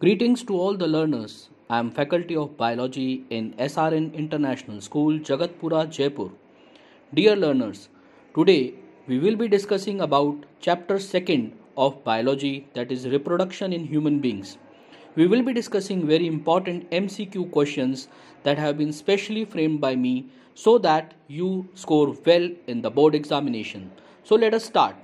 Greetings to all the learners. I am Faculty of Biology in SRN International School, Jagatpura, Jaipur. Dear learners, today we will be discussing about chapter 2nd of biology that is reproduction in human beings. We will be discussing very important MCQ questions that have been specially framed by me so that you score well in the board examination. So let us start.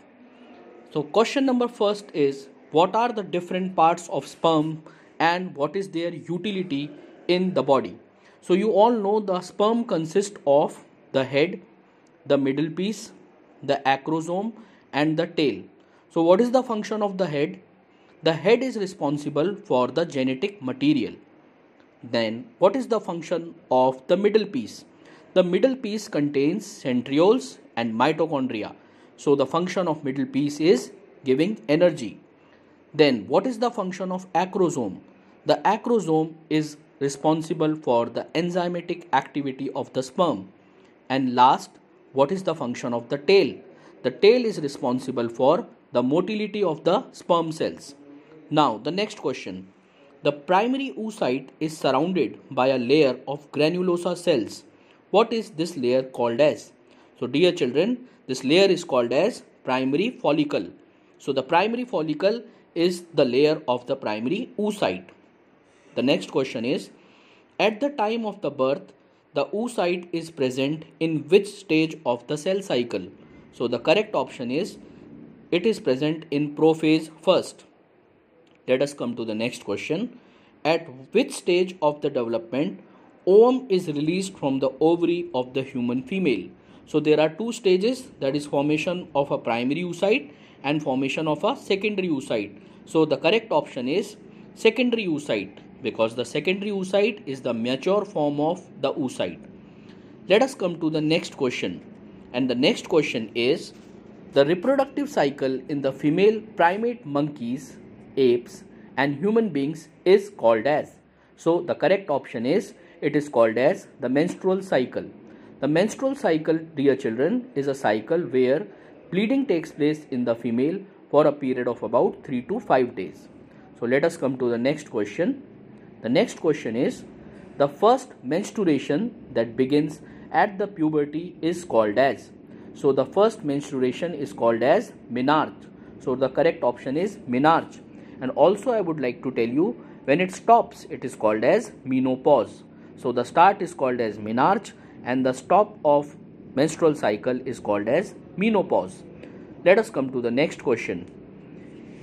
So question number first is what are the different parts of sperm and what is their utility in the body. So you all know the sperm consists of the head, the middle piece, the acrosome and the tail. So what is the function of the head? The head is responsible for the genetic material. Then what is the function of the middle piece? The middle piece contains centrioles and mitochondria. So the function of middle piece is giving energy. Then what is the function of acrosome? The acrosome is responsible for the enzymatic activity of the sperm. And last, what is the function of the tail? The tail is responsible for the motility of the sperm cells. Now, the next question. The primary oocyte is surrounded by a layer of granulosa cells. What is this layer called as? So, dear children, this layer is called as primary follicle. So, the primary follicle is the layer of the primary oocyte. The next question is At the time of the birth, the oocyte is present in which stage of the cell cycle? So the correct option is it is present in prophase first. Let us come to the next question. At which stage of the development ovum is released from the ovary of the human female? So there are two stages that is formation of a primary oocyte and formation of a secondary oocyte. So the correct option is secondary oocyte because the secondary oocyte is the mature form of the oocyte. Let us come to the next question. And the next question is the reproductive cycle in the female primate monkeys, apes, and human beings is called as. So the correct option is it is called as the menstrual cycle. The menstrual cycle, dear children, is a cycle where bleeding takes place in the female for a period of about 3 to 5 days. So let us come to the next question. The next question is the first menstruation that begins at the puberty is called as. So the first menstruation is called as menarche. So the correct option is menarche. And also I would like to tell you when it stops it is called as menopause. So the start is called as menarche and the stop of menstrual cycle is called as menopause. Let us come to the next question.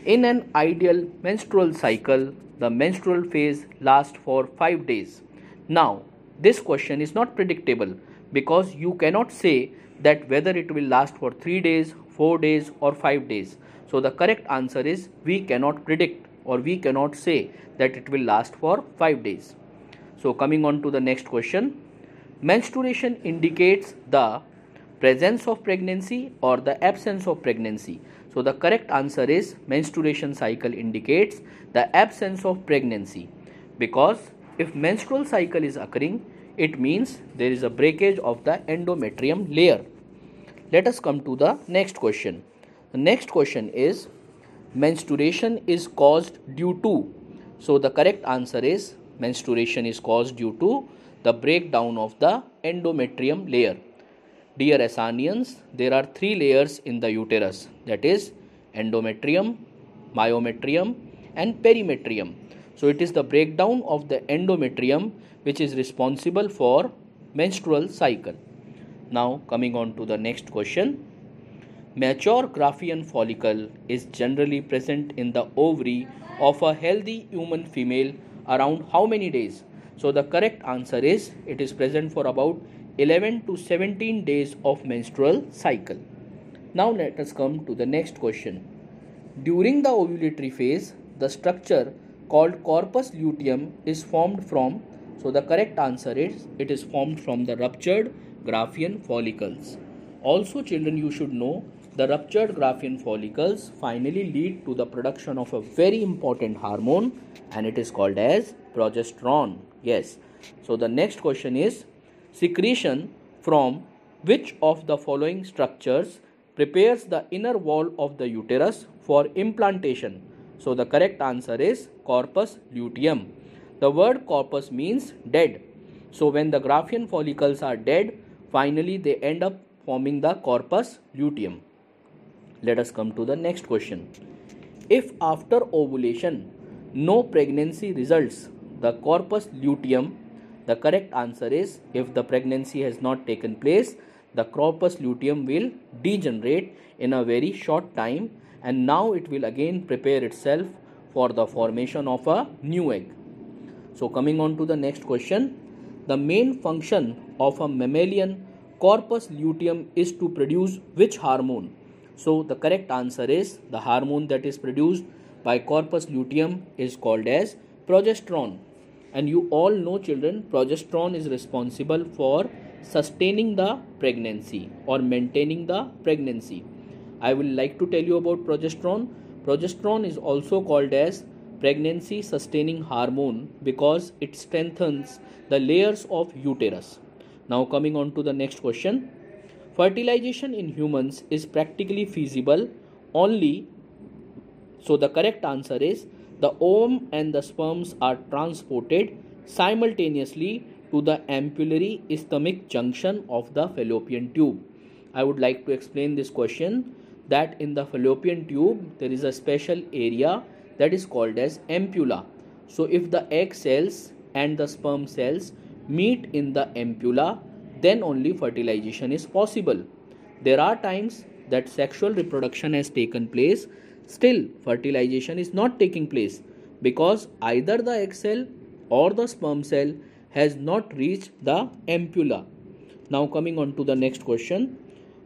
In an ideal menstrual cycle, the menstrual phase lasts for 5 days. Now, this question is not predictable because you cannot say that whether it will last for 3 days, 4 days or 5 days. So the correct answer is we cannot predict or we cannot say that it will last for 5 days. So coming on to the next question. Menstruation indicates the presence of pregnancy or the absence of pregnancy. So the correct answer is menstruation cycle indicates the absence of pregnancy because if menstrual cycle is occurring it means there is a breakage of the endometrium layer. Let us come to the next question. The next question is menstruation is caused due to. So the correct answer is menstruation is caused due to the breakdown of the endometrium layer. Dear Asanians, there are three layers in the uterus that is endometrium, myometrium and perimetrium. So it is the breakdown of the endometrium which is responsible for menstrual cycle. Now coming on to the next question. Mature Graafian follicle is generally present in the ovary of a healthy human female around how many days? So the correct answer is it is present for about 11 to 17 days of menstrual cycle. Now let us come to the next question. During the ovulatory phase, the structure called corpus luteum is formed from so the correct answer is it is formed from the ruptured Graafian follicles. Also children you should know the ruptured Graafian follicles finally lead to the production of a very important hormone and it is called as progesterone. Yes. So the next question is secretion from which of the following structures prepares the inner wall of the uterus for implantation. So the correct answer is corpus luteum. The word corpus means dead. So when the Graafian follicles are dead, finally they end up forming the corpus luteum. Let us come to the next question. If after ovulation no pregnancy results, the corpus luteum, the correct answer is if the pregnancy has not taken place, the corpus luteum will degenerate in a very short time and now it will again prepare itself for the formation of a new egg. So coming on to the next question, the main function of a mammalian corpus luteum is to produce which hormone? So the correct answer is the hormone that is produced by corpus luteum is called as progesterone. And you all know children, progesterone is responsible for sustaining the pregnancy or maintaining the pregnancy. I will like to tell you about progesterone. Progesterone is also called as pregnancy sustaining hormone because it strengthens the layers of uterus. Now coming on to the next question. Fertilization in humans is practically feasible only so the correct answer is the ovum and the sperms are transported simultaneously to the ampullary isthmic junction of the fallopian tube. I would like to explain this question that in the fallopian tube there is a special area that is called as ampulla. So if the egg cells and the sperm cells meet in the ampulla then only fertilization is possible. There are times that sexual reproduction has taken place Still, fertilization is not taking place because either the egg cell or the sperm cell has not reached the ampulla. Now, coming on to the next question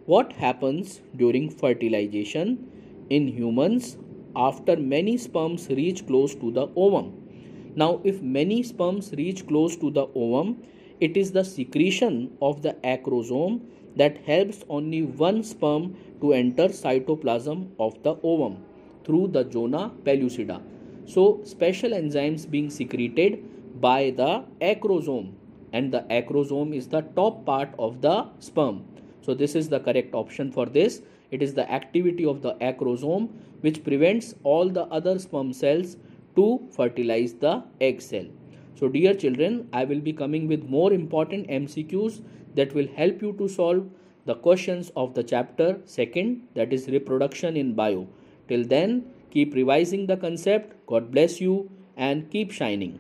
What happens during fertilization in humans after many sperms reach close to the ovum? Now, if many sperms reach close to the ovum, it is the secretion of the acrosome that helps only one sperm to enter cytoplasm of the ovum through the zona pellucida. So, special enzymes being secreted by the acrosome and the acrosome is the top part of the sperm. So, this is the correct option for this. It is the activity of the acrosome which prevents all the other sperm cells to fertilize the egg cell. So, dear children, I will be coming with more important MCQs that will help you to solve the questions of the chapter second that is reproduction in bio. Till then, keep revising the concept. God bless you and keep shining.